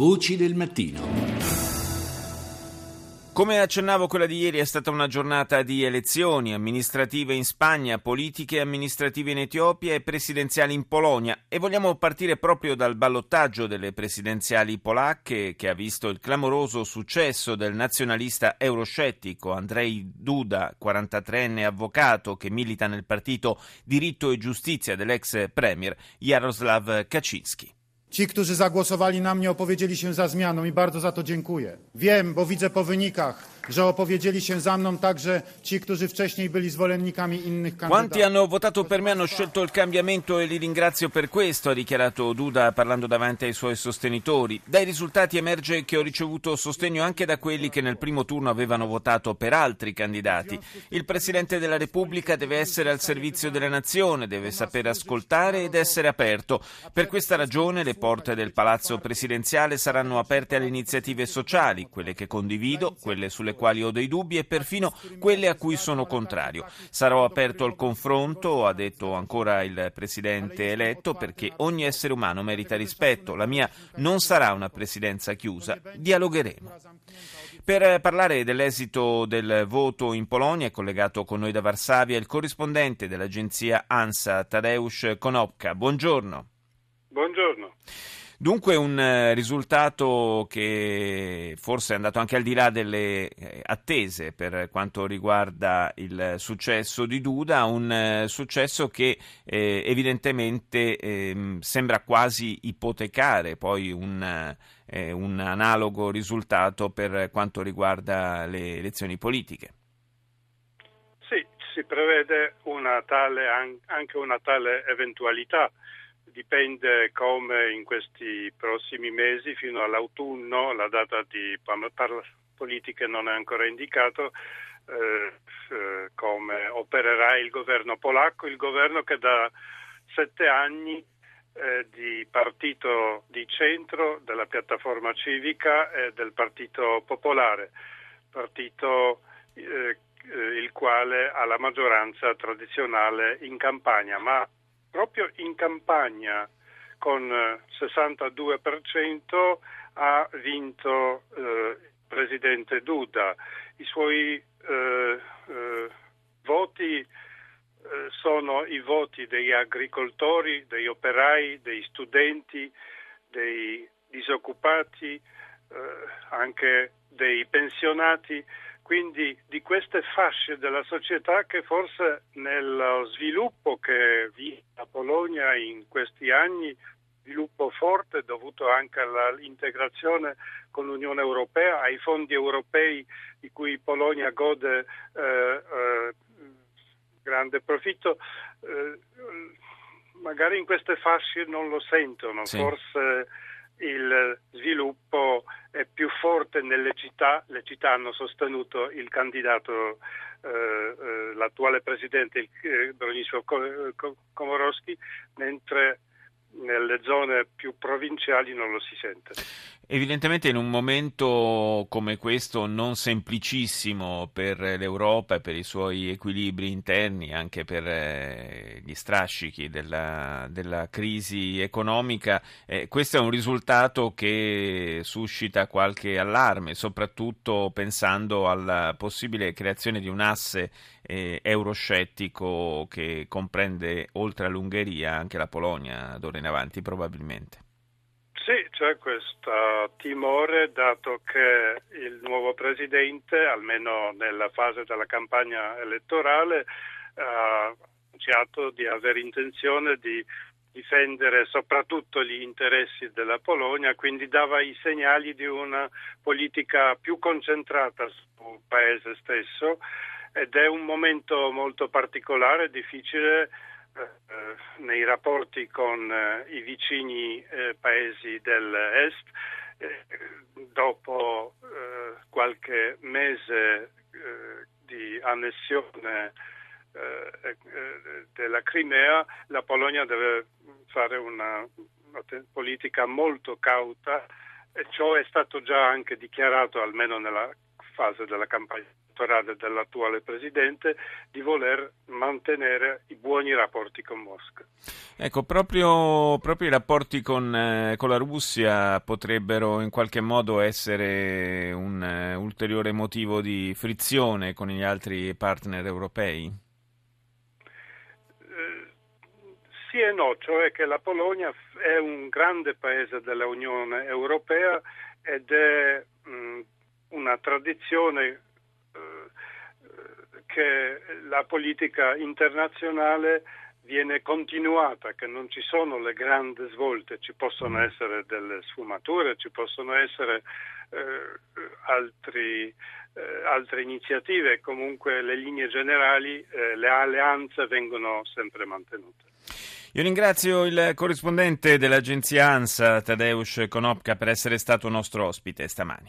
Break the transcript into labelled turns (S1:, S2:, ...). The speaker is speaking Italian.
S1: Voci del mattino. Come accennavo, quella di ieri è stata una giornata di elezioni amministrative in Spagna, politiche e amministrative in Etiopia e presidenziali in Polonia. E vogliamo partire proprio dal ballottaggio delle presidenziali polacche, che ha visto il clamoroso successo del nazionalista euroscettico Andrzej Duda, 43enne avvocato che milita nel partito Diritto e Giustizia dell'ex premier Jaroslav Kaczynski.
S2: Ci, którzy zagłosowali na mnie, opowiedzieli się za zmianą i bardzo za to dziękuję. Wiem, bo widzę po wynikach,
S1: Quanti hanno votato per me hanno scelto il cambiamento e li ringrazio per questo, ha dichiarato Duda parlando davanti ai suoi sostenitori. Dai risultati emerge che ho ricevuto sostegno anche da quelli che nel primo turno avevano votato per altri candidati. Il Presidente della Repubblica deve essere al servizio della nazione, deve sapere ascoltare ed essere aperto. Per questa ragione le porte del Palazzo Presidenziale saranno aperte alle iniziative sociali, quelle che condivido, quelle sulle quali ho dei dubbi e perfino quelle a cui sono contrario. Sarò aperto al confronto, ha detto ancora il Presidente eletto, perché ogni essere umano merita rispetto. La mia non sarà una presidenza chiusa, dialogheremo. Per parlare dell'esito del voto in Polonia è collegato con noi da Varsavia il corrispondente dell'agenzia ANSA, Tadeusz Konopka. Buongiorno.
S3: Buongiorno.
S1: Dunque un eh, risultato che forse è andato anche al di là delle eh, attese per quanto riguarda il successo di Duda, un eh, successo che evidentemente eh, sembra quasi ipotecare poi un, un analogo risultato per quanto riguarda le elezioni politiche.
S3: Sì, si prevede una tale, anche una tale eventualità dipende come in questi prossimi mesi fino all'autunno, la data di politiche non è ancora indicato, eh, eh, come opererà il governo polacco, il governo che da sette anni eh, di partito di centro, della piattaforma civica e del partito popolare, partito eh, il quale ha la maggioranza tradizionale in campagna, ma proprio in campagna con 62% eh, ha vinto eh, presidente Duda. I suoi eh, eh, voti eh, sono i voti degli agricoltori, degli operai, dei studenti, dei disoccupati, eh, anche dei pensionati quindi di queste fasce della società che forse nello sviluppo che vive Polonia in questi anni, sviluppo forte dovuto anche all'integrazione con l'Unione Europea, ai fondi europei di cui Polonia gode eh, eh, grande profitto, eh, magari in queste fasce non lo sentono, sì. forse il sviluppo è più forte nelle città, le città hanno sostenuto il candidato, eh, l'attuale presidente eh, Bronisław Komorowski, mentre nelle zone più provinciali non lo si sente.
S1: Evidentemente in un momento come questo non semplicissimo per l'Europa e per i suoi equilibri interni, anche per eh, gli strascichi della, della crisi economica, eh, questo è un risultato che suscita qualche allarme, soprattutto pensando alla possibile creazione di un asse eh, euroscettico che comprende oltre all'Ungheria anche la Polonia d'ora in avanti probabilmente.
S3: Sì, c'è questo timore dato che il nuovo presidente, almeno nella fase della campagna elettorale, ha annunciato di avere intenzione di difendere soprattutto gli interessi della Polonia, quindi dava i segnali di una politica più concentrata sul paese stesso ed è un momento molto particolare, difficile nei rapporti con eh, i vicini eh, paesi dell'Est. dopo qualche mese di annessione della Crimea, la Polonia deve fare una politica molto cauta e ciò è stato già anche dichiarato almeno nella fase della campagna elettorale dell'attuale presidente di voler mantenere i buoni rapporti con Mosca.
S1: Ecco, proprio, proprio i rapporti con, eh, con, la Russia potrebbero in qualche modo essere un uh, ulteriore motivo di frizione con gli altri partner europei?
S3: Eh, sì e no, cioè che la Polonia è un grande paese dell'Unione Europea ed è mh, una tradizione eh, che la politica internazionale viene continuata, che non ci sono le grandi svolte, ci possono mm. essere delle sfumature, ci possono essere eh, altri, eh, altre iniziative, comunque le linee generali, eh, le alleanze vengono sempre mantenute.
S1: Io ringrazio il corrispondente dell'agenzia ANSA, Tadeusz Konopka, per essere stato nostro ospite stamani.